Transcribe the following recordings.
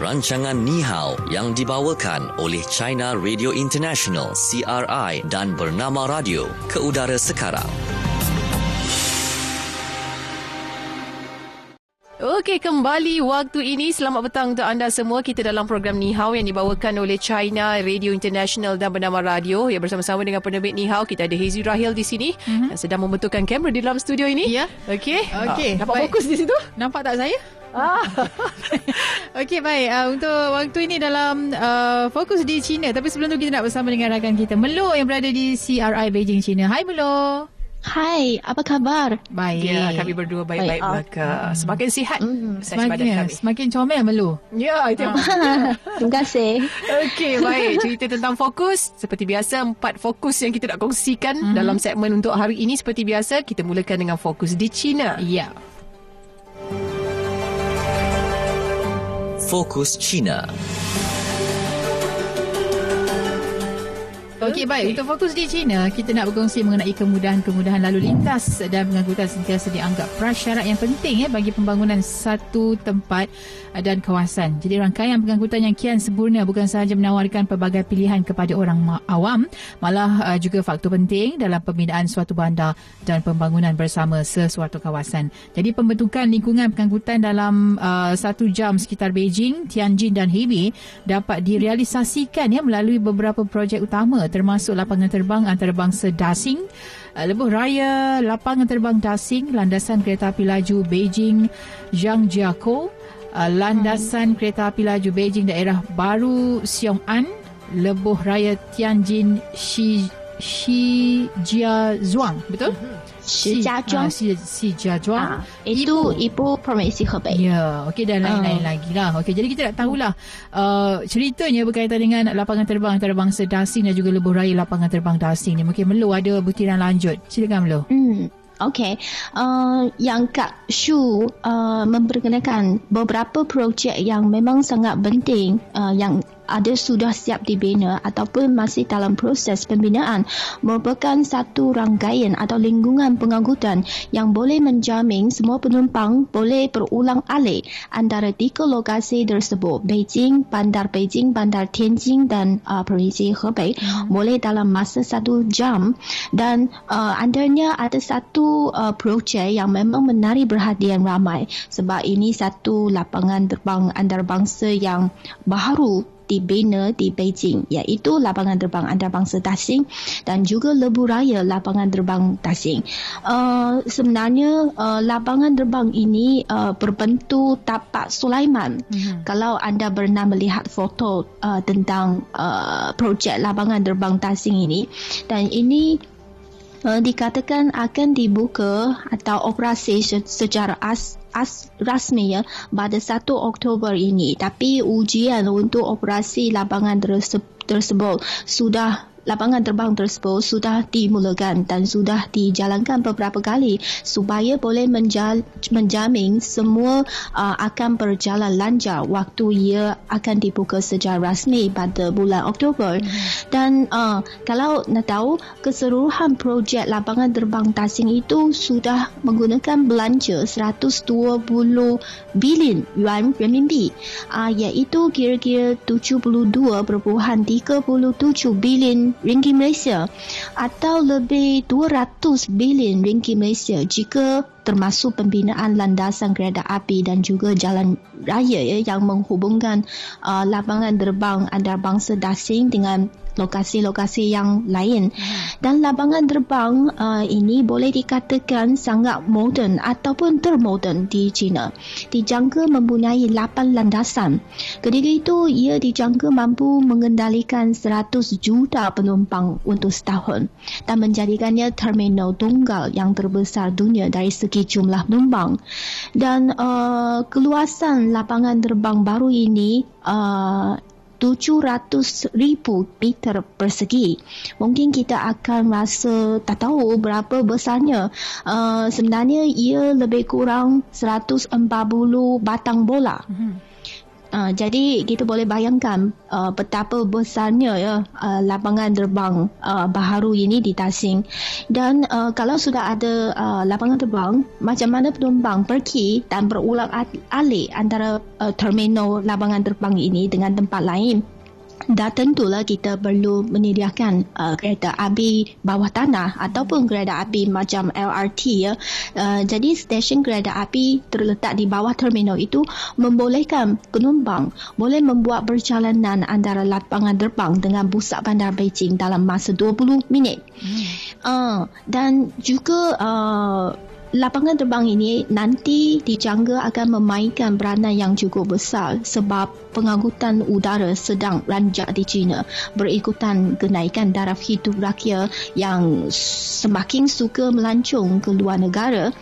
rancangan Ni Hao yang dibawakan oleh China Radio International CRI dan Bernama Radio ke udara sekarang. Okey, kembali waktu ini. Selamat petang untuk anda semua. Kita dalam program Ni Hao yang dibawakan oleh China Radio International dan bernama Radio. Ya, bersama-sama dengan penerbit Ni Hao, kita ada Hazy Rahil di sini mm-hmm. yang sedang membetulkan kamera di dalam studio ini. Ya. Okey. Okey. Ah, nampak Baik. fokus di situ? Nampak tak saya? Ah. Okey baik uh, untuk waktu ini dalam uh, fokus di China tapi sebelum tu kita nak bersama dengan rakan kita Melo yang berada di CRI Beijing China. Hai Melo. Hai, apa khabar? Baik. Ya, kami berdua baik-baik belaka. Semakin sihat. Mm, semakin, kami. semakin comel Melo. Ya, itu yang ah. Terima kasih. Okey, baik. Cerita tentang fokus. Seperti biasa, empat fokus yang kita nak kongsikan mm. dalam segmen untuk hari ini. Seperti biasa, kita mulakan dengan fokus di China. Ya. Fokus China. Okey baik untuk fokus di China kita nak berkongsi mengenai kemudahan-kemudahan lalu lintas dan pengangkutan sentiasa dianggap prasyarat yang penting ya bagi pembangunan satu tempat dan kawasan. Jadi rangkaian pengangkutan yang kian sempurna bukan sahaja menawarkan pelbagai pilihan kepada orang awam malah uh, juga faktor penting dalam pembinaan suatu bandar dan pembangunan bersama sesuatu kawasan. Jadi pembentukan lingkungan pengangkutan dalam uh, satu jam sekitar Beijing, Tianjin dan Hebei dapat direalisasikan ya melalui beberapa projek utama termasuk lapangan terbang antarabangsa Dasing, uh, lebuh raya lapangan terbang Dasing, landasan kereta api laju Beijing Zhangjiakou, uh, landasan kereta api laju Beijing daerah baru Xiong'an, lebuh raya Tianjin Shi Shi Jia Zhuang, betul? Mm-hmm. Si Jia Zhuang ha, Si, si Jia Zhuang ha, Itu ibu, ibu Promesi Hebei. Ya yeah, Okey dan lain-lain ah. uh. lagi lah Okey jadi kita nak tahulah uh, Ceritanya berkaitan dengan Lapangan terbang antarabangsa Dasing Dan juga lebuh raya Lapangan terbang Dasing ni. Mungkin Melu ada butiran lanjut. Silakan Melu Hmm Okay, uh, yang Kak Shu uh, memperkenalkan beberapa projek yang memang sangat penting uh, yang ada sudah siap dibina ataupun masih dalam proses pembinaan merupakan satu rangkaian atau lingkungan pengangkutan yang boleh menjamin semua penumpang boleh berulang alik antara tiga lokasi tersebut Beijing, Bandar Beijing, Bandar Tianjin dan uh, Provinsi Hebei hmm. boleh dalam masa satu jam dan uh, antaranya ada satu uh, projek yang memang menarik perhatian ramai sebab ini satu lapangan terbang antarabangsa yang baru dibina di Beijing iaitu lapangan terbang antarabangsa Dasing dan juga lebuh raya lapangan terbang Dasing. Uh, sebenarnya uh, lapangan terbang ini uh, berbentuk tapak Sulaiman. Mm-hmm. Kalau anda pernah melihat foto uh, tentang uh, projek lapangan terbang Dasing ini dan ini uh, dikatakan akan dibuka atau operasi secara as as, rasmi ya pada 1 Oktober ini. Tapi ujian untuk operasi lapangan tersebut sudah lapangan terbang tersebut sudah dimulakan dan sudah dijalankan beberapa kali supaya boleh menjal, menjamin semua uh, akan berjalan lancar waktu ia akan dibuka secara rasmi pada bulan Oktober. Hmm. Dan uh, kalau nak tahu keseluruhan projek lapangan terbang Tasing itu sudah menggunakan belanja 120 bilion yuan renminbi uh, iaitu kira-kira 72.37 bilion ringgit Malaysia atau lebih 200 bilion ringgit Malaysia jika termasuk pembinaan landasan kereta api dan juga jalan raya ya, yang menghubungkan uh, lapangan terbang antarabangsa Dasing dengan lokasi-lokasi yang lain. Hmm. Dan lapangan terbang uh, ini boleh dikatakan sangat moden ataupun termoden di China. Dijangka mempunyai 8 landasan. Ketika itu, ia dijangka mampu mengendalikan 100 juta penumpang untuk setahun dan menjadikannya terminal tunggal yang terbesar dunia dari segi jumlah penumpang. Dan uh, keluasan lapangan terbang baru ini uh, 700 ribu meter persegi. Mungkin kita akan rasa tak tahu berapa besarnya. Uh, sebenarnya ia lebih kurang 140 batang bola. Mm-hmm. Uh, jadi kita boleh bayangkan uh, betapa besarnya ya uh, lapangan terbang uh, baharu ini di Tasing. Dan uh, kalau sudah ada uh, lapangan terbang, macam mana penumpang pergi dan berulang alik antara uh, terminal lapangan terbang ini dengan tempat lain dah tentulah kita perlu menyediakan uh, kereta api bawah tanah ataupun kereta api macam LRT ya. Uh, jadi stesen kereta api terletak di bawah terminal itu membolehkan penumpang boleh membuat perjalanan antara lapangan terbang dengan pusat bandar Beijing dalam masa 20 minit. Hmm. Uh, dan juga uh, lapangan terbang ini nanti dijangka akan memainkan peranan yang cukup besar sebab pengangkutan udara sedang ranjak di China. Berikutan kenaikan daraf hidup rakyat yang semakin suka melancong ke luar negara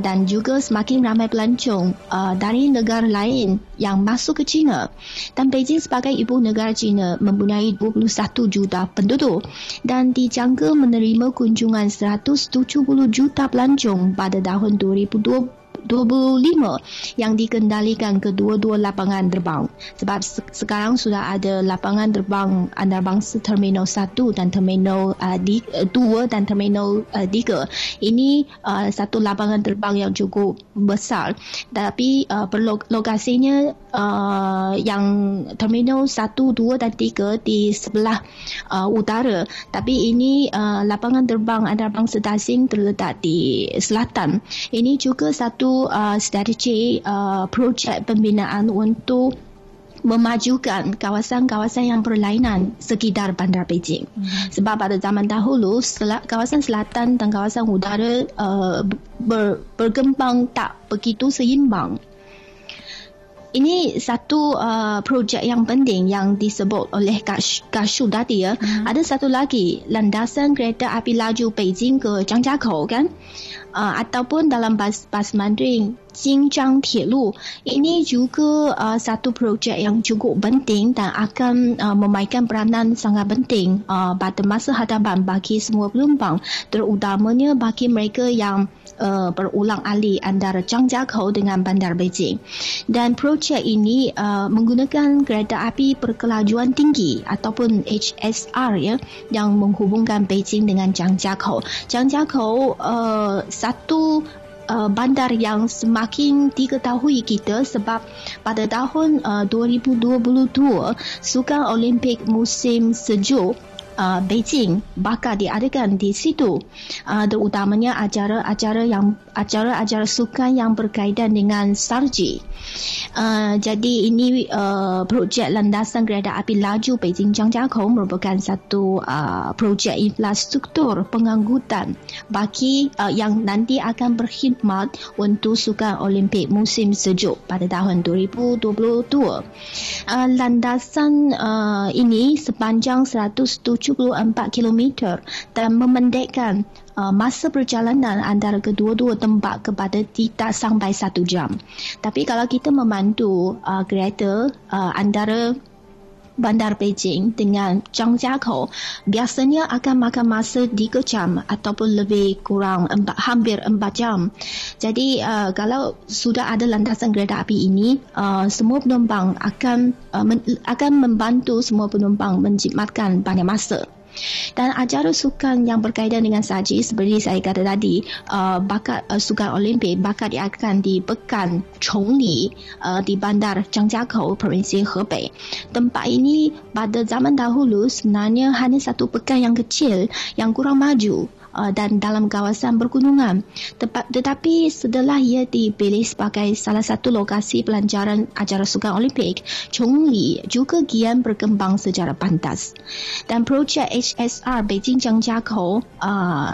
dan juga semakin ramai pelancong dari negara lain yang masuk ke China. Dan Beijing sebagai ibu negara China mempunyai 21 juta penduduk dan dijangka menerima kunjungan 170 juta pelancong pada tahun 2020 25 yang dikendalikan kedua-dua lapangan terbang. Sebab se- sekarang sudah ada lapangan terbang antarabangsa terminal 1 dan terminal uh, di, uh, 2 dan terminal uh, 3 ini uh, satu lapangan terbang yang cukup besar. Tapi uh, lokasinya uh, yang terminal 1, 2 dan 3 di sebelah uh, utara. Tapi ini uh, lapangan terbang antarabangsa asing terletak di selatan. Ini juga satu uh, strategi uh, projek pembinaan untuk memajukan kawasan-kawasan yang berlainan sekitar bandar Beijing. Hmm. Sebab pada zaman dahulu sel- kawasan selatan dan kawasan utara uh, ber- berkembang tak begitu seimbang. Ini satu uh, projek yang penting yang disebut oleh Kak Shu tadi ya. Hmm. Ada satu lagi landasan kereta api laju Beijing ke Zhangjiakou kan? uh, ataupun dalam bahasa, bahasa Mandarin Jinjiang Tielu ini juga uh, satu projek yang cukup penting dan akan uh, memainkan peranan sangat penting uh, pada masa hadapan bagi semua penumpang terutamanya bagi mereka yang uh, berulang alik antara Zhangjiakou dengan Bandar Beijing. Dan projek ini uh, menggunakan kereta api berkelajuan tinggi ataupun HSR ya yang menghubungkan Beijing dengan Zhangjiakou Zhangjiakou uh, satu uh, bandar yang semakin diketahui kita sebab pada tahun uh, 2022 Sukan Olimpik musim sejuk uh, Beijing bakal diadakan di situ uh, terutamanya acara-acara yang acara-acara sukan yang berkaitan dengan salji. Uh, jadi ini uh, projek landasan kereta api laju Beijing Zhangjiakou merupakan satu uh, projek infrastruktur pengangkutan bagi uh, yang nanti akan berkhidmat untuk sukan Olimpik musim sejuk pada tahun 2022. Uh, landasan uh, ini sepanjang 107 74 km dan memendekkan uh, masa perjalanan antara kedua-dua tempat kepada tidak sampai satu jam. Tapi kalau kita memandu uh, kereta uh, antara Bandar Beijing dengan Zhangjiakou biasanya akan makan masa 3 jam ataupun lebih kurang empat, hampir 4 jam. Jadi uh, kalau sudah ada landasan kereta api ini, uh, semua penumpang akan uh, men, akan membantu semua penumpang menjimatkan banyak masa. Dan acara sukan yang berkaitan dengan saji seperti saya kata tadi, uh, bakat uh, sukan Olimpik bakat akan di Pekan Chongli uh, di Bandar Zhangjiakou, Provinsi Hebei. Tempat ini pada zaman dahulu sebenarnya hanya satu pekan yang kecil yang kurang maju uh, dan dalam kawasan pergunungan. Tepat, tetapi setelah ia dipilih sebagai salah satu lokasi pelancaran acara sukan Olimpik, Chongli juga kian berkembang secara pantas. Dan projek HSR Beijing Zhangjiakou uh,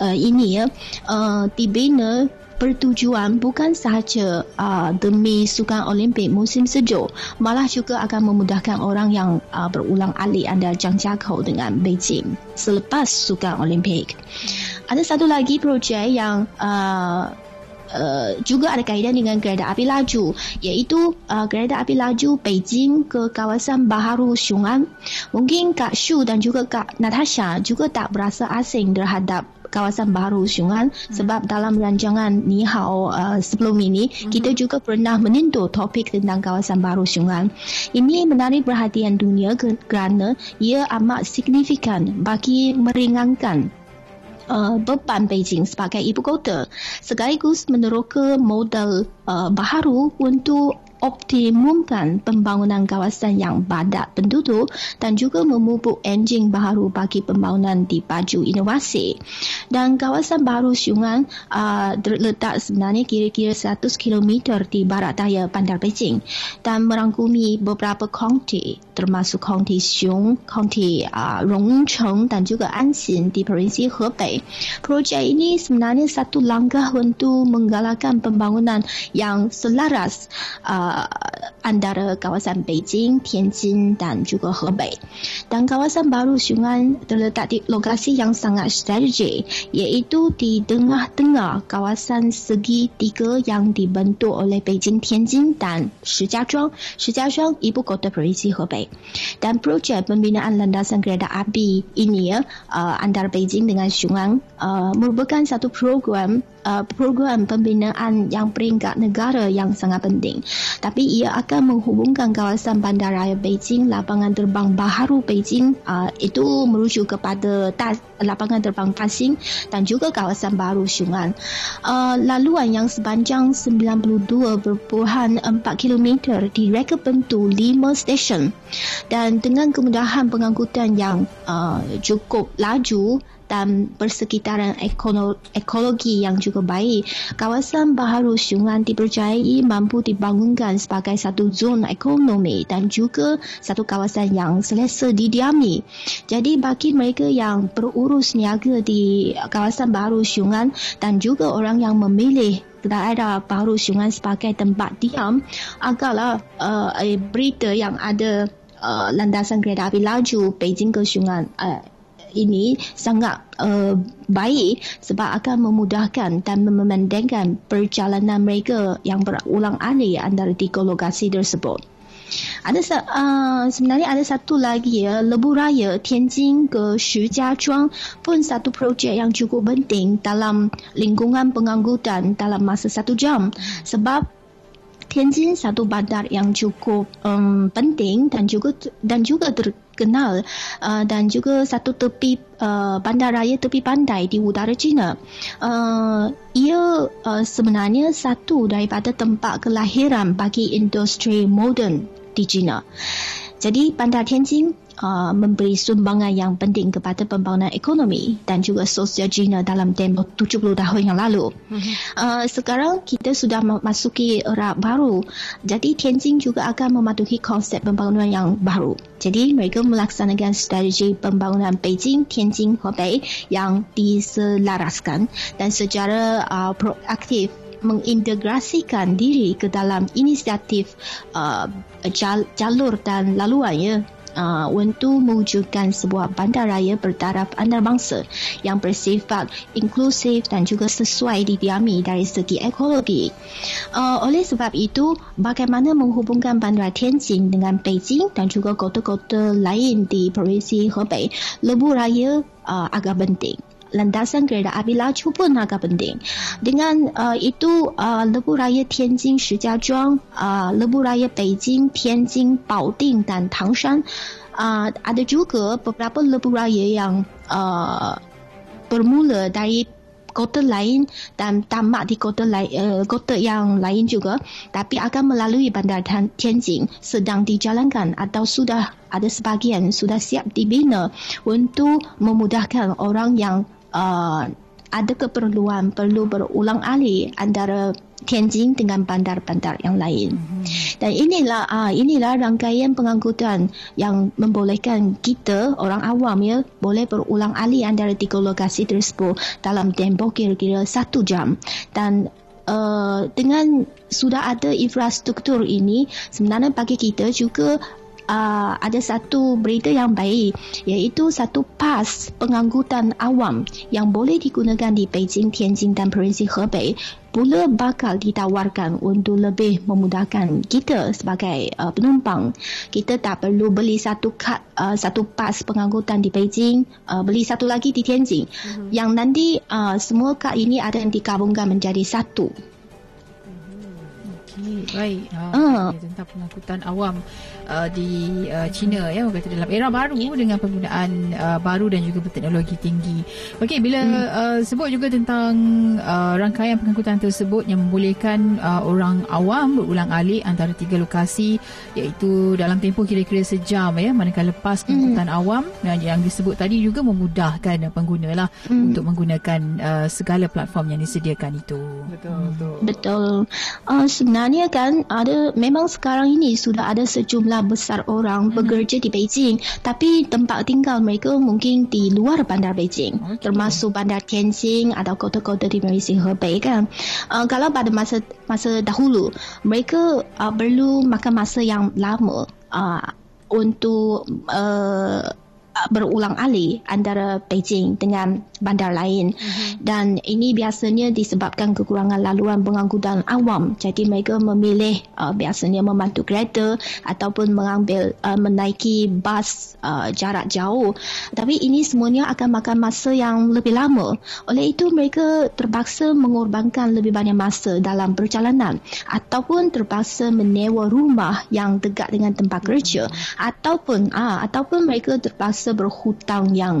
uh, ini ya uh, dibina bertujuan bukan sahaja uh, demi sukan Olimpik musim sejuk, malah juga akan memudahkan orang yang uh, berulang alik anda Zhangjiakou dengan Beijing selepas sukan Olimpik. Ada satu lagi projek yang uh, Uh, juga ada kaitan dengan kereta api laju iaitu uh, kereta api laju Beijing ke kawasan Baharu Xiong'an. Mungkin Kak Shu dan juga Kak Natasha juga tak berasa asing terhadap kawasan baru Syungan hmm. sebab dalam rancangan Ni Hao uh, sebelum ini hmm. kita juga pernah menyentuh topik tentang kawasan baru Syungan. Ini menarik perhatian dunia kerana ia amat signifikan bagi meringankan uh, beban Beijing sebagai ibu kota sekaligus meneroka modal uh, baharu untuk optimumkan pembangunan kawasan yang padat penduduk dan juga memupuk enjin baharu bagi pembangunan di baju inovasi. Dan kawasan baru Syungan uh, terletak sebenarnya kira-kira 100 km di barat daya bandar Beijing dan merangkumi beberapa konti termasuk konti Xiong, konti uh, Rongcheng dan juga Anxin di provinsi Hebei. Projek ini sebenarnya satu langkah untuk menggalakkan pembangunan yang selaras uh, Antara kawasan Beijing, Tianjin dan juga Hebei. Dan kawasan baru Syungan terletak di lokasi yang sangat strategik iaitu di tengah-tengah kawasan segi tiga yang dibentuk oleh Beijing, Tianjin dan Shijiazhuang. Shijiazhuang ibu kota provinsi Hebei. Dan projek pembinaan landasan kereta api ini uh, antara Beijing dengan Syungan uh, merupakan satu program uh, program pembinaan yang peringkat negara yang sangat penting. Tapi ia akan menghubungkan kawasan bandaraya Beijing, lapangan terbang baharu Beijing uh, itu merujuk kepada tas, lapangan terbang Taxing dan juga kawasan baru Syungan. Uh, laluan yang sepanjang 92.4 km direka bentuk 5 stesen dan dengan kemudahan pengangkutan yang uh, cukup laju dan persekitaran ekologi yang juga baik. Kawasan baharu Syungan dipercayai mampu dibangunkan sebagai satu zon ekonomi dan juga satu kawasan yang selesa didiami. Jadi bagi mereka yang berurus niaga di kawasan baharu Syungan dan juga orang yang memilih daerah baharu Syungan sebagai tempat diam, agaklah uh, berita yang ada uh, landasan kereta api laju Beijing ke Syungan uh, ini sangat uh, baik sebab akan memudahkan dan memandangkan perjalanan mereka yang berulang alik antara tiga lokasi tersebut. Ada uh, sebenarnya ada satu lagi ya Lebu Raya Tianjin ke Shijiazhuang pun satu projek yang cukup penting dalam lingkungan pengangkutan dalam masa satu jam sebab Tianjin satu bandar yang cukup um, penting dan juga dan juga terkenal uh, dan juga satu tepi uh, bandar raya tepi pantai di utara China. Uh, ia uh, sebenarnya satu daripada tempat kelahiran bagi industri moden di China. Jadi bandar Tianjin uh, memberi sumbangan yang penting kepada pembangunan ekonomi dan juga sosial China dalam tempoh 70 tahun yang lalu. Mm-hmm. Uh, sekarang kita sudah memasuki era baru. Jadi Tianjin juga akan mematuhi konsep pembangunan yang baru. Jadi mereka melaksanakan strategi pembangunan Beijing, Tianjin, Hebei yang diselaraskan dan secara uh, proaktif mengintegrasikan diri ke dalam inisiatif uh, jalur dan laluan ya uh, untuk mewujudkan sebuah bandaraya bertaraf antarabangsa yang bersifat inklusif dan juga sesuai didiami dari segi ekologi. Uh, oleh sebab itu, bagaimana menghubungkan bandar Tianjin dengan Beijing dan juga kota-kota lain di provinsi Hebei, lebuh raya uh, agak penting landasan kereta api laju pun agak penting. Dengan uh, itu, uh, lebuh raya Tianjin Shijiazhuang, uh, lebuh raya Beijing, Tianjin, Baoding dan Tangshan, uh, ada juga beberapa lebuh raya yang uh, bermula dari kota lain dan tamat di kota lain uh, kota yang lain juga tapi akan melalui bandar Tianjin sedang dijalankan atau sudah ada sebahagian sudah siap dibina untuk memudahkan orang yang uh, ada keperluan perlu berulang alik antara Tianjin dengan bandar-bandar yang lain. Mm-hmm. Dan inilah uh, inilah rangkaian pengangkutan yang membolehkan kita orang awam ya boleh berulang alik antara tiga lokasi tersebut dalam tempoh kira-kira satu jam dan uh, dengan sudah ada infrastruktur ini sebenarnya bagi kita juga uh, ada satu berita yang baik iaitu satu pas pengangkutan awam yang boleh digunakan di Beijing, Tianjin dan Provinsi Hebei pula bakal ditawarkan untuk lebih memudahkan kita sebagai uh, penumpang. Kita tak perlu beli satu kad, uh, satu pas pengangkutan di Beijing, uh, beli satu lagi di Tianjin. Mm-hmm. Yang nanti uh, semua kad ini ada yang digabungkan menjadi satu. Okey, baik. Ha, uh. tentang pengangkutan awam uh, di uh, China ya kata dalam era baru dengan penggunaan uh, baru dan juga teknologi tinggi. Okey bila hmm. uh, sebut juga tentang uh, rangkaian pengangkutan tersebut yang membolehkan uh, orang awam berulang alik antara tiga lokasi iaitu dalam tempoh kira-kira sejam ya manakala lepas hmm. pengangkutan hmm. awam yang, yang disebut tadi juga memudahkan pengguna lah hmm. untuk menggunakan uh, segala platform yang disediakan itu. Betul betul. Betul. Uh, sebenarnya kan ada memang sekarang ini sudah ada sejumlah jumlah besar orang hmm. bekerja di Beijing tapi tempat tinggal mereka mungkin di luar bandar Beijing okay. termasuk bandar Tianjin atau kota-kota di Malaysia Hebei kan uh, kalau pada masa masa dahulu mereka uh, perlu makan masa yang lama uh, untuk uh, berulang alik antara Beijing dengan bandar lain mm-hmm. dan ini biasanya disebabkan kekurangan laluan pengangkutan awam jadi mereka memilih uh, biasanya memandu kereta ataupun mengambil uh, menaiki bas uh, jarak jauh tapi ini semuanya akan makan masa yang lebih lama oleh itu mereka terpaksa mengorbankan lebih banyak masa dalam perjalanan ataupun terpaksa menyewa rumah yang dekat dengan tempat kerja mm-hmm. ataupun uh, ataupun mereka terpaksa berhutang yang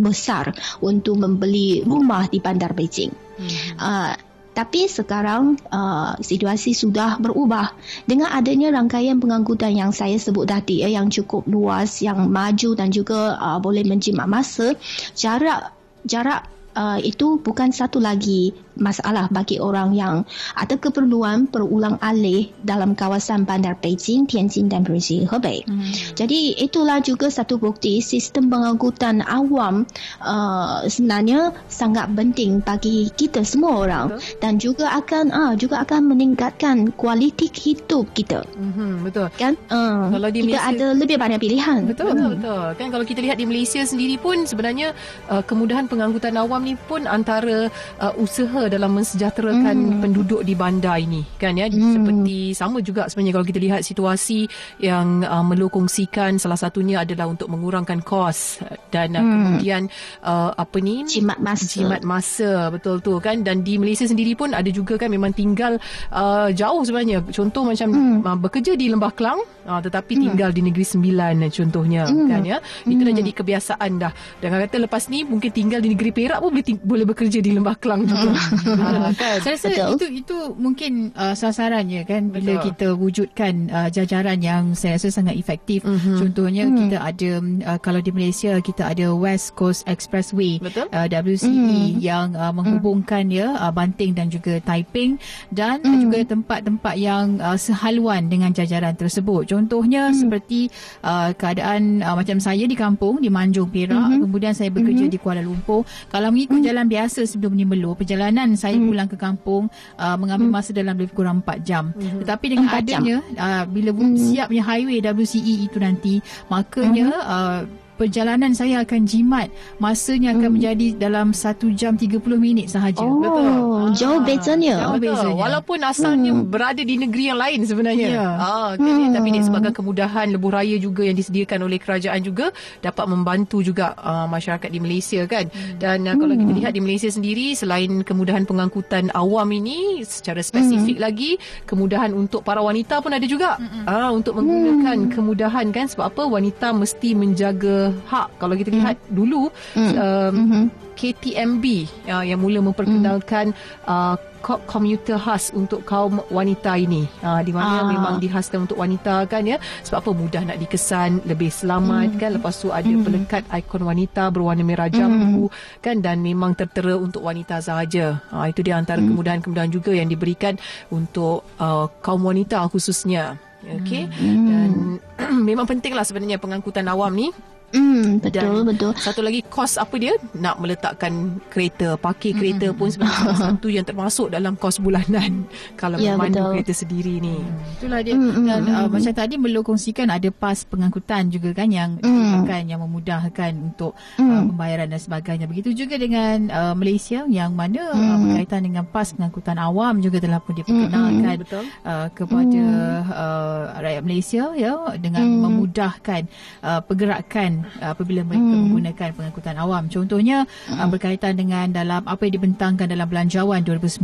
besar untuk membeli rumah di bandar Beijing. Hmm. Uh, tapi sekarang uh, situasi sudah berubah dengan adanya rangkaian pengangkutan yang saya sebut tadi eh, yang cukup luas, yang maju dan juga uh, boleh menjimat masa. Jarak jarak uh, itu bukan satu lagi masalah bagi orang yang ada keperluan berulang alih dalam kawasan bandar Beijing, Tianjin dan Provinsi Hebei. Hmm. Jadi itulah juga satu bukti sistem pengangkutan awam uh, sebenarnya sangat penting bagi kita semua orang betul. dan juga akan uh, juga akan meningkatkan kualiti hidup kita. Hmm, betul. Kan? Uh, kalau di kita Malaysia, ada lebih banyak pilihan. Betul, hmm. betul. Kan kalau kita lihat di Malaysia sendiri pun sebenarnya uh, kemudahan pengangkutan awam ni pun antara uh, usaha dalam mensejahterakan mm. penduduk di bandar ini kan ya mm. seperti sama juga sebenarnya kalau kita lihat situasi yang uh, melokongsikan salah satunya adalah untuk mengurangkan kos dan uh, mm. kemudian uh, apa ni jimat masa jimat masa betul tu kan dan di Malaysia sendiri pun ada juga kan memang tinggal uh, jauh sebenarnya contoh macam mm. uh, bekerja di Lembah Kelang uh, tetapi mm. tinggal di Negeri Sembilan contohnya mm. kan ya itu dah mm. jadi kebiasaan dah dan kata lepas ni mungkin tinggal di Negeri Perak pun boleh boleh bekerja di Lembah Kelang juga uh, kan? Saya rasa Betul. itu itu mungkin uh, sasarannya kan Betul. bila kita wujudkan uh, jajaran yang saya rasa sangat efektif. Mm-hmm. Contohnya mm. kita ada uh, kalau di Malaysia kita ada West Coast Expressway uh, WCE mm. yang uh, menghubungkan mm. ya uh, Banting dan juga Taiping dan mm. juga tempat-tempat yang uh, sehaluan dengan jajaran tersebut. Contohnya mm. seperti uh, keadaan uh, macam saya di kampung di Manjung Perak mm-hmm. kemudian saya bekerja mm-hmm. di Kuala Lumpur. Kalau mengikut mm. jalan biasa sebelum ni Melo perjalanan saya hmm. pulang ke kampung uh, mengambil hmm. masa dalam lebih kurang 4 jam. Hmm. Tetapi dengan 4 adanya uh, bila hmm. siapnya highway WCE itu nanti makanya hmm. uh, perjalanan saya akan jimat masanya akan hmm. menjadi dalam 1 jam 30 minit sahaja oh, betul jauh ah, bezanya jauh bezanya walaupun asalnya hmm. berada di negeri yang lain sebenarnya ya. ah kan hmm. tapi disebabkan kemudahan lebuh raya juga yang disediakan oleh kerajaan juga dapat membantu juga uh, masyarakat di Malaysia kan hmm. dan uh, kalau kita hmm. lihat di Malaysia sendiri selain kemudahan pengangkutan awam ini secara spesifik hmm. lagi kemudahan untuk para wanita pun ada juga hmm. ah untuk menggunakan hmm. kemudahan kan sebab apa wanita mesti menjaga hak kalau kita lihat mm. dulu mm. Um, mm-hmm. KTMB uh, yang mula memperkenalkan mm. uh, komuter khas untuk kaum wanita ini uh, di mana ah. memang dihaskan untuk wanita kan ya sebab apa mudah nak dikesan lebih selamat mm. kan lepas tu ada mm. pelekat ikon wanita berwarna merah jambu mm. kan dan memang tertera untuk wanita sahaja uh, itu di antara mm. kemudahan-kemudahan juga yang diberikan untuk uh, kaum wanita khususnya okey mm. dan memang penting lah sebenarnya pengangkutan awam ni Hmm, betul, Dan betul. Satu lagi kos apa dia? Nak meletakkan kereta, parkir kereta pun sebenarnya salah satu yang termasuk dalam kos bulanan kalau Ya, memandu betul. kereta sendiri ni. Itulah dia. Mm, mm, Dan mm, uh, mm. macam tadi Melo kongsikan ada pas pengangkutan juga kan yang Mm. digunakan yang memudahkan untuk uh, Mm. pembayaran dan sebagainya. Begitu juga dengan uh, Malaysia yang mana uh, Mm. berkaitan dengan pas pengangkutan awam juga telah pun diperkenalkan Mm, betul. uh, kepada uh, rakyat Malaysia ya dengan Mm. memudahkan uh, pergerakan uh, apabila mereka Mm. menggunakan pengangkutan awam. Contohnya uh, berkaitan dengan dalam apa yang dibentangkan dalam belanjawan 2019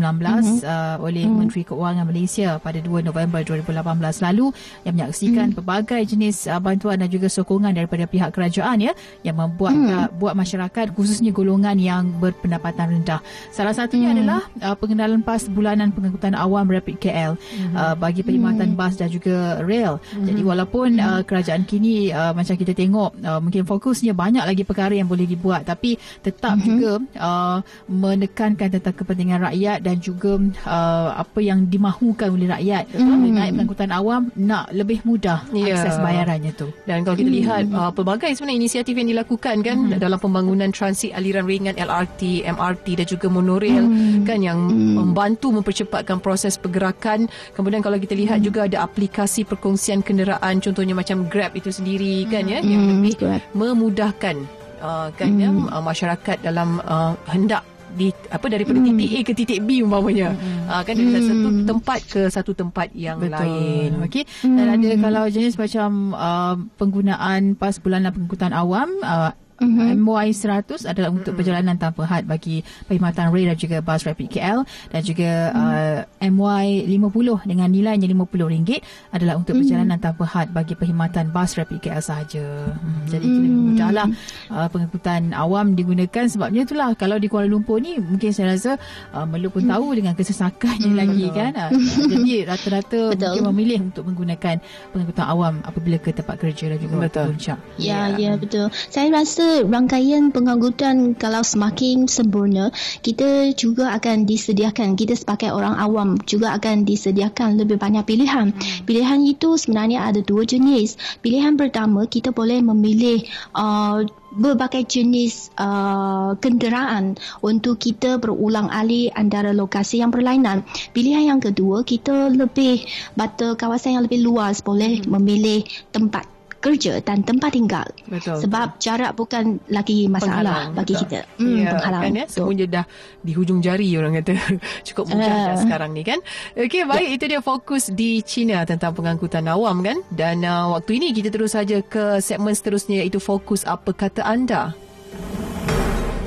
uh, oleh Menteri Keuangan Malaysia pada 2 November 2018 lalu yang menyaksikan pelbagai jenis uh, bantuan dan juga sokongan daripada pihak kerajaan ya yang membuat uh, buat masyarakat khususnya golongan yang berpendapatan rendah. Salah satunya adalah uh, pengenalan pas bulanan pengangkutan awam Rapid KL uh, bagi perkhidmatan bas dan juga rail. Jadi walaupun uh, kerajaan kini uh, macam kita tengok uh, mungkin fokusnya banyak lagi perkara yang boleh dibuat. Tapi tetap juga uh, menekankan tentang kepentingan rakyat dan juga uh, apa yang dimahukan oleh rakyat. Bila naik pengangkutan awam nak lebih mudah Ya. akses bayarannya tu. Dan kalau kita lihat uh, pelbagai sebenarnya inisiatif yang dilakukan kan dalam pembangunan transit aliran ringan LRT, MRT dan juga monorail kan yang membantu mempercepatkan proses pergerakan. Kemudian kalau kita lihat juga ada aplikasi perkongsian kenderaan contohnya macam Grab itu sendiri kan ya yang Hmm, lebih Grab. memudahkan uh, kan ya uh, masyarakat dalam uh, hendak di apa daripada Hmm. titik A ke titik B umpamanya uh, kan dari satu tempat ke satu tempat yang lain Okey. Dan ada kalau jenis macam uh, penggunaan pas bulanan pengangkutan awam uh, Mhm. MY 100 adalah untuk perjalanan tanpa had bagi perkhidmatan rail dan juga bas rapid KL dan juga uh, MY 50 dengan nilainya RM50 adalah untuk perjalanan tanpa had bagi perkhidmatan bas rapid KL sahaja. Hmm, jadi itu lebih mudahlah uh, pengangkutan awam digunakan sebabnya itulah kalau di Kuala Lumpur ni mungkin saya rasa uh, Melu pun tahu dengan kesesakannya lagi kan. Uh, jadi rata-rata Betul. mungkin memilih untuk menggunakan pengangkutan awam apabila ke tempat kerja dan juga Betul. puncak. Ya, ya betul. Saya rasa rangkaian pengangkutan kalau semakin sempurna, kita juga akan disediakan, kita sebagai orang awam juga akan disediakan lebih banyak pilihan. Pilihan itu sebenarnya ada dua jenis. Pilihan pertama, kita boleh memilih uh, berbagai jenis uh, kenderaan untuk kita berulang alik antara lokasi yang berlainan. Pilihan yang kedua, kita lebih bata kawasan yang lebih luas boleh memilih tempat kerja dan tempat tinggal. Betul. Sebab jarak bukan lagi masalah Penghalang, bagi betul. kita. Hmm, ya, penghalang. Kan, ya? Betul. Semuanya dah di hujung jari orang kata. Cukup mudah Ah. dah sekarang ni kan. Okey, baik. Itu dia fokus di China tentang pengangkutan awam kan. Dan uh, waktu ini kita terus saja ke segmen seterusnya iaitu fokus apa kata anda.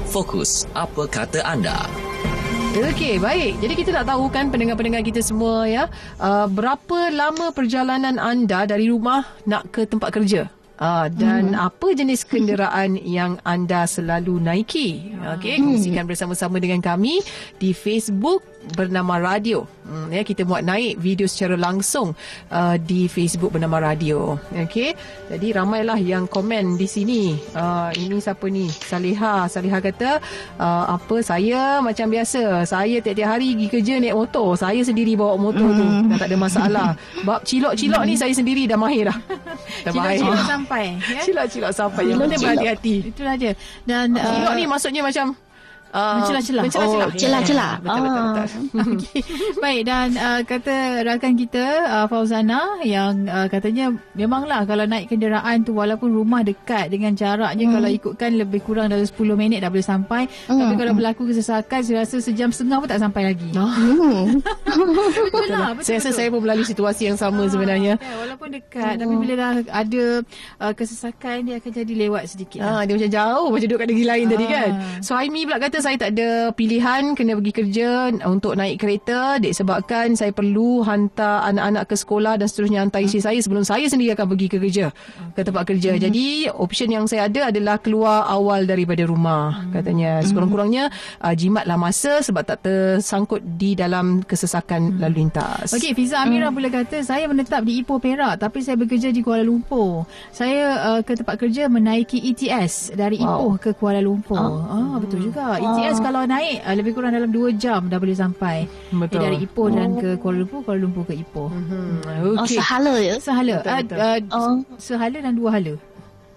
Fokus, apa kata anda? Okey, baik. Jadi kita nak tahu kan pendengar-pendengar kita semua ya, uh, berapa lama perjalanan anda dari rumah nak ke tempat kerja? Uh, dan hmm. apa jenis kenderaan yang anda selalu naiki? Okey, kongsikan bersama-sama dengan kami di Facebook bernama Radio. Hmm, ya, kita buat naik video secara langsung uh, di Facebook bernama Radio. Okey. Jadi ramailah yang komen di sini. Uh, ini siapa ni? Saliha. Saliha kata uh, apa saya macam biasa. Saya tiap-tiap hari pergi kerja naik motor. Saya sendiri bawa motor tu. Dah tak ada masalah. Bab cilok-cilok ni saya sendiri dah mahir dah. Dah mahir. Cilok-cilok sampai ya. Cilok-cilok sampai. Yang penting berhati-hati. Itulah dia. Dan uh, Cilok ni maksudnya macam uh, Mencelah-celah. Mencelah-celah. Oh, celah-celah. Betul, betul, betul. Okey. Baik dan uh, kata rakan kita uh, Fauzana yang uh, katanya memanglah kalau naik kenderaan tu walaupun rumah dekat dengan jaraknya Hmm. kalau ikutkan lebih kurang dari 10 minit dah boleh sampai tapi kalau berlaku kesesakan saya rasa sejam setengah pun tak sampai lagi. Oh. Hmm. betul lah. Betul, Saya rasa betul. saya pun melalui situasi yang sama sebenarnya. Ya, walaupun dekat tapi bila dah ada uh, kesesakan dia akan jadi lewat sedikit. lah. Ah, dia macam jauh macam duduk kat negeri lain tadi Ah. kan. So Aimi pula kata saya tak ada pilihan kena pergi kerja untuk naik kereta disebabkan saya perlu hantar anak-anak ke sekolah dan seterusnya hantar isteri saya sebelum saya sendiri akan pergi ke kerja ke tempat kerja. Hmm. Jadi option yang saya ada adalah keluar awal daripada rumah Hmm. katanya. Sekurang-kurangnya uh, jimatlah masa sebab tak tersangkut di dalam kesesakan lalu lintas. Hmm. Okey, Fiza Amira pula kata saya menetap di Ipoh Perak tapi saya bekerja di Kuala Lumpur. Saya uh, ke tempat kerja menaiki ETS dari Wow. Ipoh ke Kuala Lumpur. Ah, betul juga. Wow. BTS kalau naik uh, lebih kurang dalam 2 jam dah boleh sampai. Betul. Eh, dari Ipoh dan ke Kuala Lumpur, Kuala Lumpur ke Ipoh. Hmm, Oh, Okey. sehala ya? Sehala. Betul, Uh, betul. uh, Oh. Sehala dan dua hala.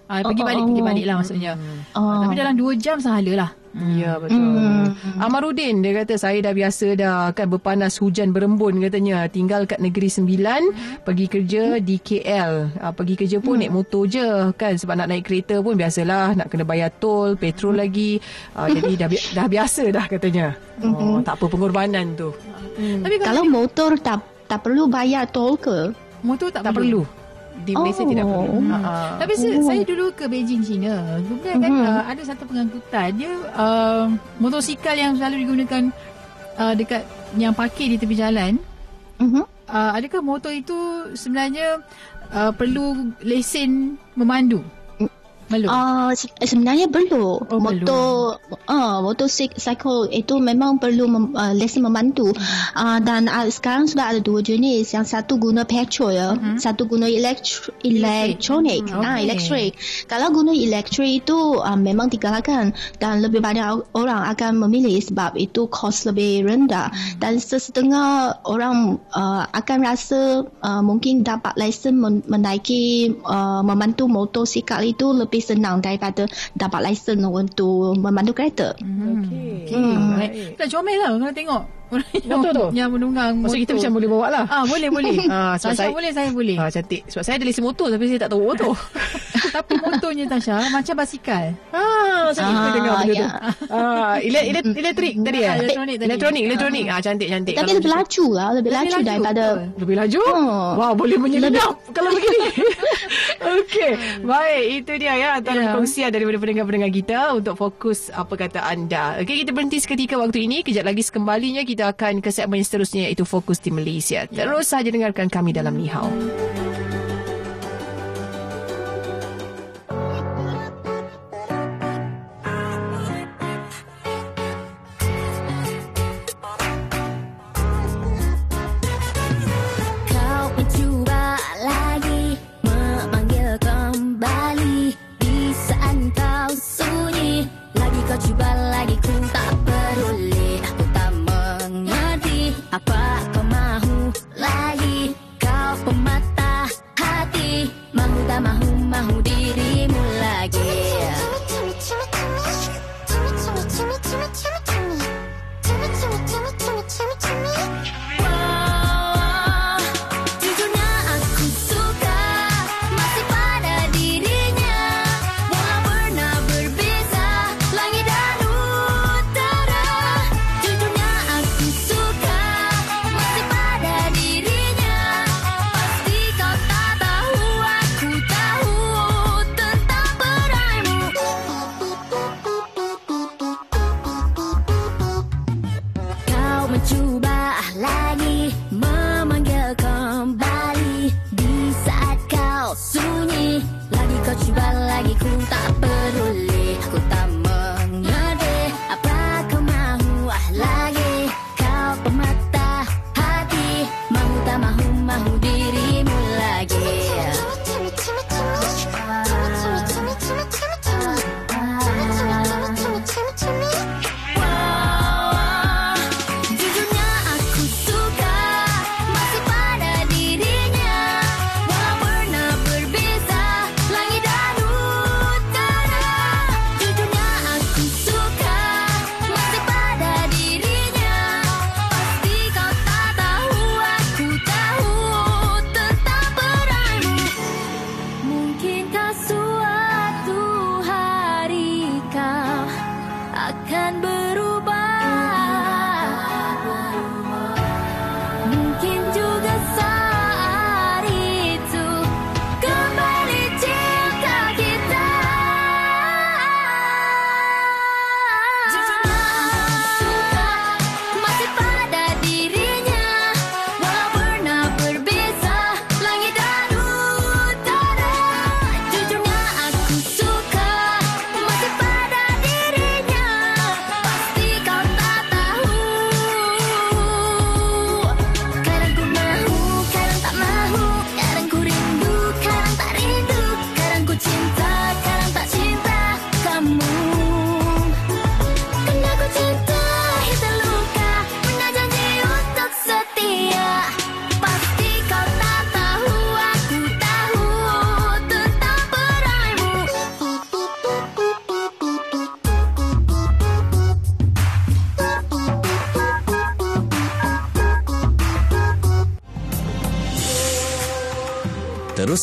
Uh, pergi Oh, balik, oh, pergi oh. balik lah maksudnya. Oh. Uh, tapi dalam 2 jam sehala lah. Ya betul. Hmm. Amarudin dia kata saya dah biasa dah kan berpanas hujan berembun katanya. Tinggal kat Negeri Sembilan, pergi kerja di KL. Uh, pergi kerja pun naik motor je kan sebab nak naik kereta pun biasalah nak kena bayar tol, petrol lagi. Uh, jadi dah bi- dah biasa dah katanya. Oh, tak apa pengorbanan tu. Tapi kalau, Kalau motor tak tak perlu bayar tol ke? motor tak, Tak perlu. Di Malaysia Oh. tidak perlu. Hmm. Uh, Tapi Oh. saya dulu ke Beijing, China. Kemudian kan Mhm. uh, ada satu pengangkutan. Dia uh, motosikal yang selalu digunakan uh, dekat yang parkir di tepi jalan. Mhm. Uh, adakah motor itu sebenarnya uh, perlu lesen memandu? Belum. Uh, se- sebenarnya perlu. Oh, motor uh, motor cycle itu memang perlu mem, uh, lesen memandu. Uh, dan uh, sekarang sudah ada dua jenis. Yang satu guna petrol ya, satu guna elektro, elektronik. Hmm, Ah, okey. elektrik. Kalau guna elektrik itu uh, memang digalakkan dan lebih banyak orang akan memilih sebab itu kos lebih rendah dan sesetengah orang uh, akan rasa uh, mungkin dapat lesen men- menaiki uh, memandu motosikal itu lebih senang daripada dapat lesen untuk memandu kereta. Okey. Hmm. Baik. Dah comel lah kalau tengok orang yang, Motor tu? yang menunggang Maksud motor. kita macam boleh bawa lah. Ah boleh boleh. Ah, sebab Tasha saya- boleh saya boleh. Ah, cantik. Sebab saya ada lesen motor tapi saya tak tahu motor. Tapi motornya Tasha macam basikal. Ah, saya Ah, dengar benda ya. tu. Ah, ele- ele- elektrik tadi ya? Ah, elektronik tadi. Elektronik, elektronik. Ah, cantik, cantik. Tapi lebih laju lah, lebih, Lebih laju, daripada betul. Lebih laju? Oh. Wah, boleh menyelinap kalau begini. Okey. Baik, itu dia ya antara Ya. perkongsian daripada pendengar-pendengar kita untuk fokus apa kata anda. Okey, kita berhenti seketika waktu ini. Kejap lagi sekembalinya kita akan ke segmen seterusnya iaitu Fokus di Malaysia. Terus saja dengarkan kami dalam Nihau.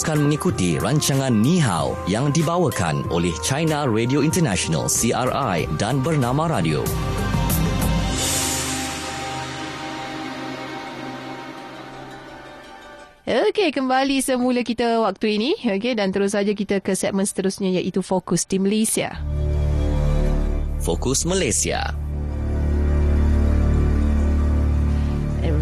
Teruskan mengikuti rancangan Ni Hao yang dibawakan oleh China Radio International CRI dan Bernama Radio. Okey, kembali semula kita waktu ini. Okey, dan terus saja kita ke segmen seterusnya iaitu Fokus di Malaysia. Fokus Malaysia.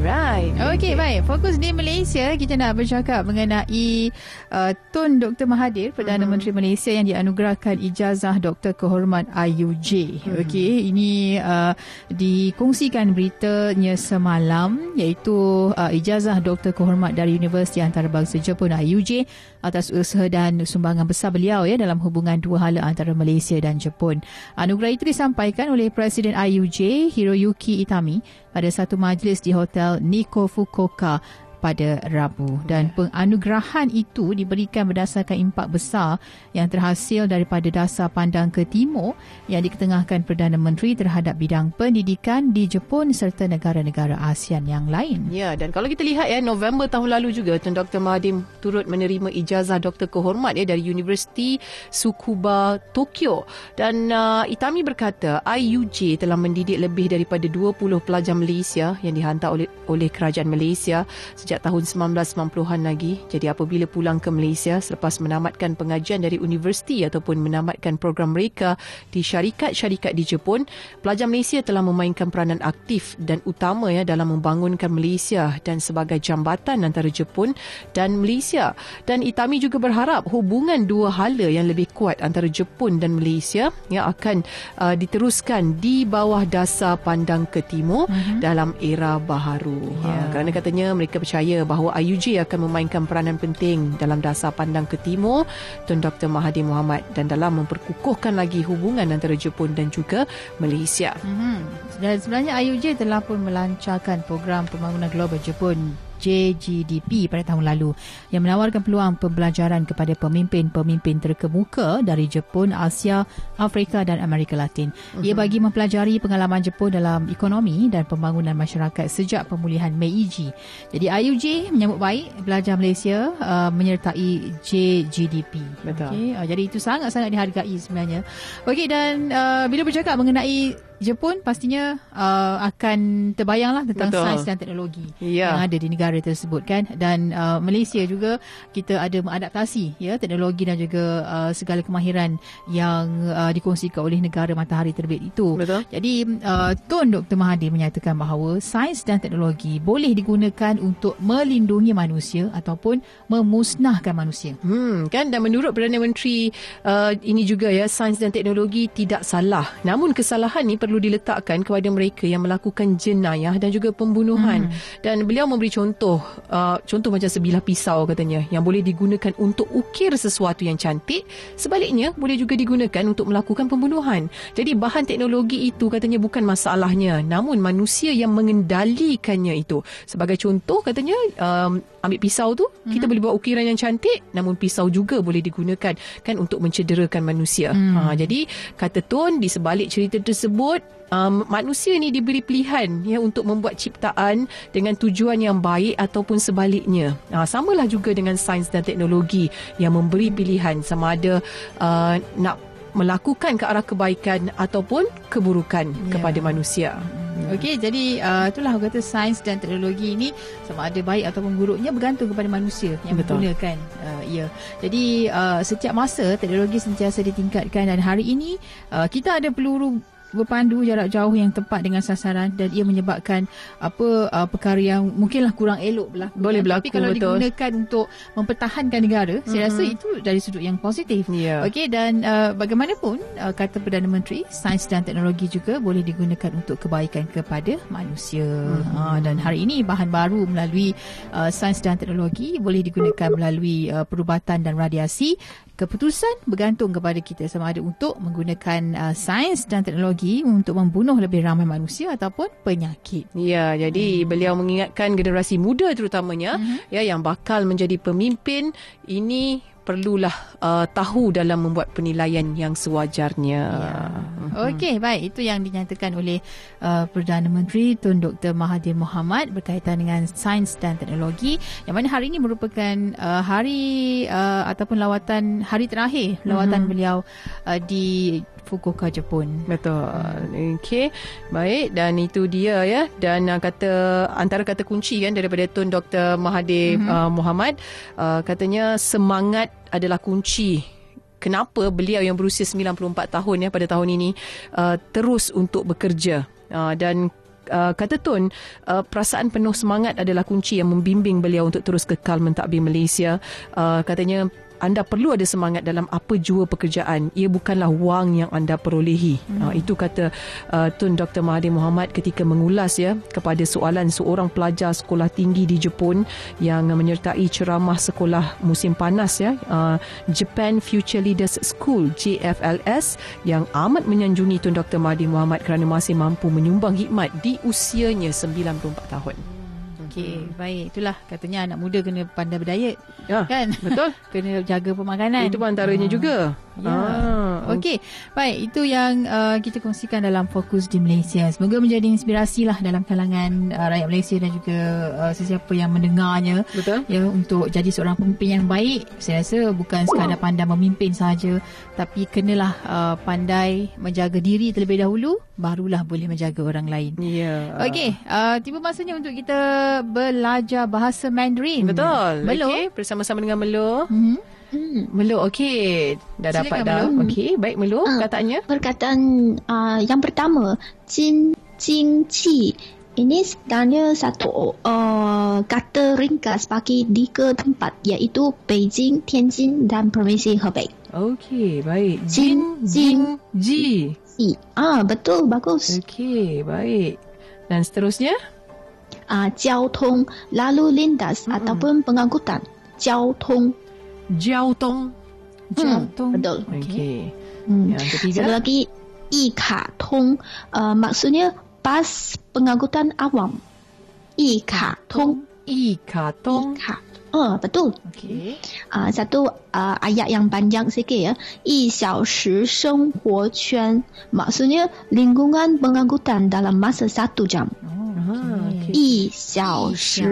Alright. Okey, baik. Fokus di Malaysia, kita nak bercakap mengenai uh, Tun Dr. Mahathir, Perdana mm-hmm. Menteri Malaysia yang dianugerahkan ijazah Doktor Kehormat IUJ. Mm-hmm. Okey, ini uh, dikongsikan beritanya semalam iaitu uh, ijazah Doktor Kehormat dari Universiti Antarabangsa Jepun IUJ atas usaha dan sumbangan besar beliau ya dalam hubungan dua hala antara Malaysia dan Jepun. Anugerah itu disampaikan oleh Presiden IUJ Hiroyuki Itami pada satu majlis di Hotel Nikko Fukuoka pada Rabu dan penganugerahan itu diberikan berdasarkan impak besar yang terhasil daripada dasar pandang ke timur yang diketengahkan Perdana Menteri terhadap bidang pendidikan di Jepun serta negara-negara ASEAN yang lain. Ya, dan kalau kita lihat ya November tahun lalu juga Tun Dr. Mahathir turut menerima ijazah doktor kehormat ya dari Universiti Tsukuba Tokyo dan uh, Itami berkata IUJ telah mendidik lebih daripada 20 pelajar Malaysia yang dihantar oleh oleh kerajaan Malaysia sejak tahun 1990-an lagi. Jadi apabila pulang ke Malaysia selepas menamatkan pengajian dari universiti ataupun menamatkan program mereka di syarikat-syarikat di Jepun, pelajar Malaysia telah memainkan peranan aktif dan utama ya dalam membangunkan Malaysia dan sebagai jambatan antara Jepun dan Malaysia. Dan Itami juga berharap hubungan dua hala yang lebih kuat antara Jepun dan Malaysia yang akan uh, diteruskan di bawah dasar pandang ke timur uh-huh. dalam era baharu. Yeah. Ha, kerana katanya mereka percaya percaya bahawa IUJ akan memainkan peranan penting dalam dasar pandang ke timur Tun Dr. Mahathir Mohamad dan dalam memperkukuhkan lagi hubungan antara Jepun dan juga Malaysia. Mm-hmm. Dan sebenarnya IUJ telah pun melancarkan program pembangunan global Jepun JGDP pada tahun lalu yang menawarkan peluang pembelajaran kepada pemimpin-pemimpin terkemuka dari Jepun, Asia, Afrika dan Amerika Latin. Ia bagi mempelajari pengalaman Jepun dalam ekonomi dan pembangunan masyarakat sejak pemulihan Meiji. Jadi IUJ menyambut baik pelajar Malaysia uh, menyertai JGDP. Betul. Okay. Uh, jadi itu sangat-sangat dihargai sebenarnya. Okey dan uh, bila bercakap mengenai Jepun pastinya uh, akan terbayanglah tentang Betul. sains dan teknologi ya. yang ada di negara tersebut kan dan uh, Malaysia juga kita ada mengadaptasi ya teknologi dan juga uh, segala kemahiran yang uh, dikongsikan oleh negara matahari terbit itu. Betul. Jadi uh, Tun Dr Mahathir menyatakan bahawa sains dan teknologi boleh digunakan untuk melindungi manusia ataupun memusnahkan manusia. Hmm kan dan menurut Perdana Menteri uh, ini juga ya sains dan teknologi tidak salah. Namun kesalahan ni perlu diletakkan kepada mereka yang melakukan jenayah dan juga pembunuhan. Hmm. Dan beliau memberi contoh, uh, contoh macam sebilah pisau katanya yang boleh digunakan untuk ukir sesuatu yang cantik, sebaliknya boleh juga digunakan untuk melakukan pembunuhan. Jadi bahan teknologi itu katanya bukan masalahnya, namun manusia yang mengendalikannya itu. Sebagai contoh katanya um, ambil pisau tu hmm. kita boleh buat ukiran yang cantik namun pisau juga boleh digunakan kan untuk mencederakan manusia. Hmm. Ha jadi kata Tun di sebalik cerita tersebut um, manusia ni diberi pilihan ya untuk membuat ciptaan dengan tujuan yang baik ataupun sebaliknya. Ha samalah juga dengan sains dan teknologi yang memberi pilihan sama ada uh, nak melakukan ke arah kebaikan ataupun keburukan yeah. kepada manusia. Hmm. Okey, jadi uh, itulah aku kata sains dan teknologi ini sama ada baik ataupun buruknya bergantung kepada manusia yang Betul. menggunakan uh, ia. Jadi uh, setiap masa teknologi sentiasa ditingkatkan dan hari ini uh, kita ada peluru berpandu jarak jauh yang tepat dengan sasaran dan ia menyebabkan apa uh, perkara yang mungkinlah kurang elok berlaku. Boleh berlaku Tapi kalau betul. digunakan untuk mempertahankan negara, mm-hmm. saya rasa itu dari sudut yang positif. Yeah. Okey dan uh, bagaimanapun uh, kata Perdana Menteri, sains dan teknologi juga boleh digunakan untuk kebaikan kepada manusia. Mm-hmm. Uh, dan hari ini bahan baru melalui uh, sains dan teknologi boleh digunakan melalui uh, perubatan dan radiasi keputusan bergantung kepada kita sama ada untuk menggunakan uh, sains dan teknologi untuk membunuh lebih ramai manusia ataupun penyakit. Ya, jadi hmm. beliau mengingatkan generasi muda terutamanya hmm. ya yang bakal menjadi pemimpin ini perlulah uh, tahu dalam membuat penilaian yang sewajarnya. Okey, baik. Itu yang dinyatakan oleh uh, Perdana Menteri Tun Dr. Mahathir Mohamad berkaitan dengan sains dan teknologi yang mana hari ini merupakan uh, hari uh, ataupun lawatan hari terakhir lawatan mm-hmm. beliau uh, di Fukuoka Jepun. Betul. Okey. Baik dan itu dia ya dan uh, kata antara kata kunci kan daripada Tun Dr. Mahathir mm-hmm. uh, Mohamad uh, katanya semangat adalah kunci kenapa beliau yang berusia 94 tahun ya pada tahun ini uh, terus untuk bekerja uh, dan Uh, kata Tun, uh, perasaan penuh semangat adalah kunci yang membimbing beliau untuk terus kekal mentadbir Malaysia. Uh, katanya anda perlu ada semangat dalam apa jua pekerjaan. Ia bukanlah wang yang anda perolehi. Hmm. Uh, itu kata uh, Tun Dr. Mahathir Mohamad ketika mengulas ya kepada soalan seorang pelajar sekolah tinggi di Jepun yang menyertai ceramah sekolah musim panas ya uh, Japan Future Leaders School JFLS yang amat menyanjungi Tun Dr. Mahathir Mohamad kerana masih mampu menyumbang hikmat di usianya 94 tahun. Okey, baik. Itulah katanya anak muda kena pandai berdiet. Ya, kan? betul. kena jaga pemakanan. Itu pun antaranya Ah. juga. Ya. Ah, Okey, baik itu yang uh, kita kongsikan dalam fokus di Malaysia. Semoga menjadi inspirasi lah dalam kalangan uh, rakyat Malaysia dan juga uh, sesiapa yang mendengarnya. Betul. Ya untuk jadi seorang pemimpin yang baik, saya rasa bukan sekadar pandai memimpin saja, tapi kenalah uh, pandai menjaga diri terlebih dahulu, barulah boleh menjaga orang lain. Ya. Okey, uh, tiba masanya untuk kita belajar bahasa Mandarin. Betul. Melo. Okey, bersama-sama dengan Melo. Hmm. Hmm, Melu, okey. Dah Silakan dapat dah. Okey, baik Melu, uh, ah, katanya. Perkataan uh, yang pertama, cin cin ci. Ini sebenarnya satu uh, kata ringkas bagi tiga tempat iaitu Beijing, Tianjin dan Provinsi Hebei. Okey, baik. Jin, Jin, Ji. Ah, betul, bagus. Okey, baik. Dan seterusnya? Ah, uh, jiao tong, lalu lintas mm-hmm. ataupun pengangkutan. Jiao tong. Jauh Hmm, betul. Okey. Hmm. Yang ketiga? Satu lagi i ka tong uh, maksudnya bas pengangkutan awam. I ka tong. I Ka Tong. Ka. Ah, betul. Okey. Ah, satu ah, ayat yang panjang sikit ya. I xiao shi生活圈 maksudnya lingkungan pengangkutan dalam masa satu jam. Ah, okey. I xiao shi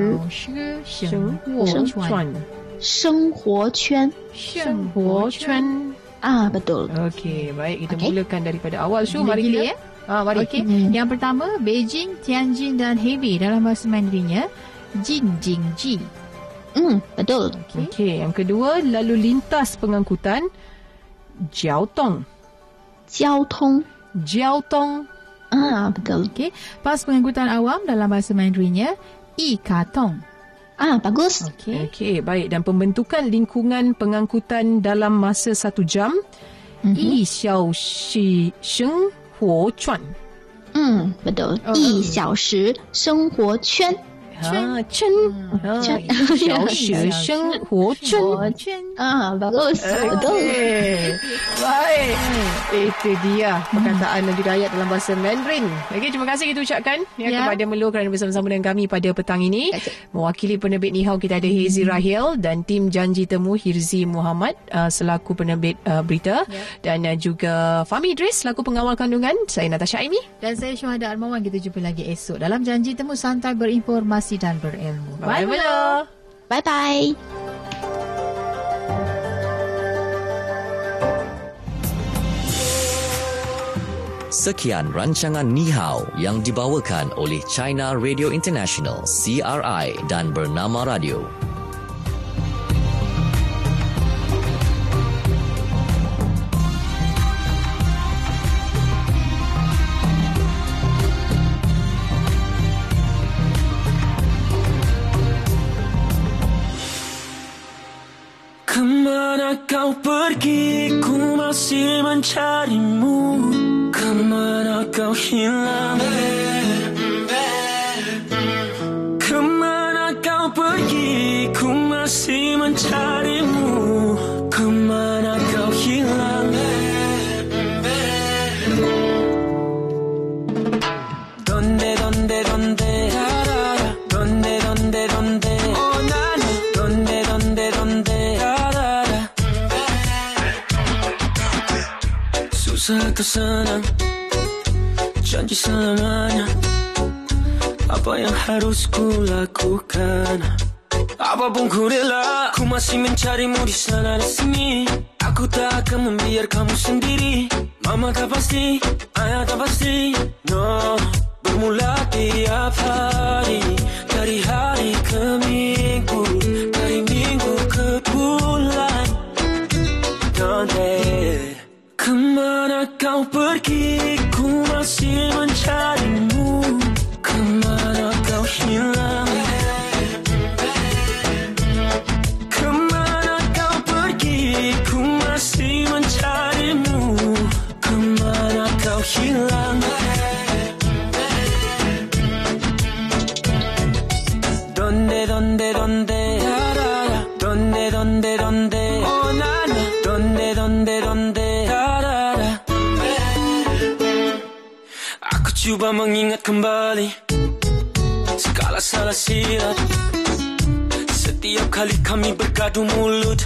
生活生圈圈。 生活圈生活圈。 Ah, betul. Okey, baik. Kita Okey. mulakan daripada awal. Syul, mari Gila-gila, kita. ya? Ah, mari. Okey, Hmm. yang pertama Beijing, Tianjin dan Hebei dalam bahasa Mandarinnya Jin Jing Ji. Hmm, betul. Okey. Okey, yang kedua lalu lintas pengangkutan Jiao Tong. 交通 Jiao Tong. Ah, betul. Okey, pas pengangkutan awam dalam bahasa Mandarinnya I Katong. Ah, bagus. Okey. Okey, baik dan pembentukan lingkungan pengangkutan dalam masa satu jam. Mm-hmm. Yi xiao shi sheng huo chuan. Hmm, betul. Oh, Yi xiao shi sheng huo chuan. Ha, chen. Ha, Chen. Yi Xiao Shi Sheng Huo Chuan. Chen. Ah, bagus. Betul. Okey. Baik. Itu dia perkataan dan juga ayat dalam bahasa Mandarin. Okey, terima kasih kita ucapkan ya, Ya. kepada Melu kerana bersama-sama dengan kami pada petang ini. Mewakili penerbit Nihau kita ada Hazy Rahil dan tim Janji Temu Hirzi Muhammad uh, selaku penerbit uh, berita Ya. dan uh, juga Fahmi Idris selaku pengawal kandungan. Saya Natasha Aimi. Dan saya Syuhada Armawan kita jumpa lagi esok dalam janji temu santai berinformasi dan berilmu. Bye, Melu. Bye bye. Sekian rancangan Ni Hao yang dibawakan oleh China Radio International CRI dan Bernama Radio. Apa yang harus ku lakukan? Apapun ku rela Ku masih mencarimu di sana dan sini. Aku tak akan membiar kamu sendiri. Mama tak pasti Ayah tak pasti. No Bermula tiap hari Dari hari ke minggu Dari minggu ke bulan. Donde Kemana kau pergi? Ku masih Kemana you by my ingat kembali salah silap Setiap kali kami bergaduh mulut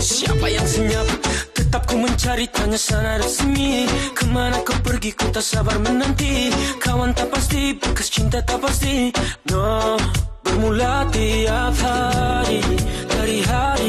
Siapa yang senyap? Tetap ku mencari tanya sana dan sini. Kemana kau pergi? Ku tak sabar menanti. Kawan tak pasti bekas cinta tak pasti. No Bermula tiap hari Dari hari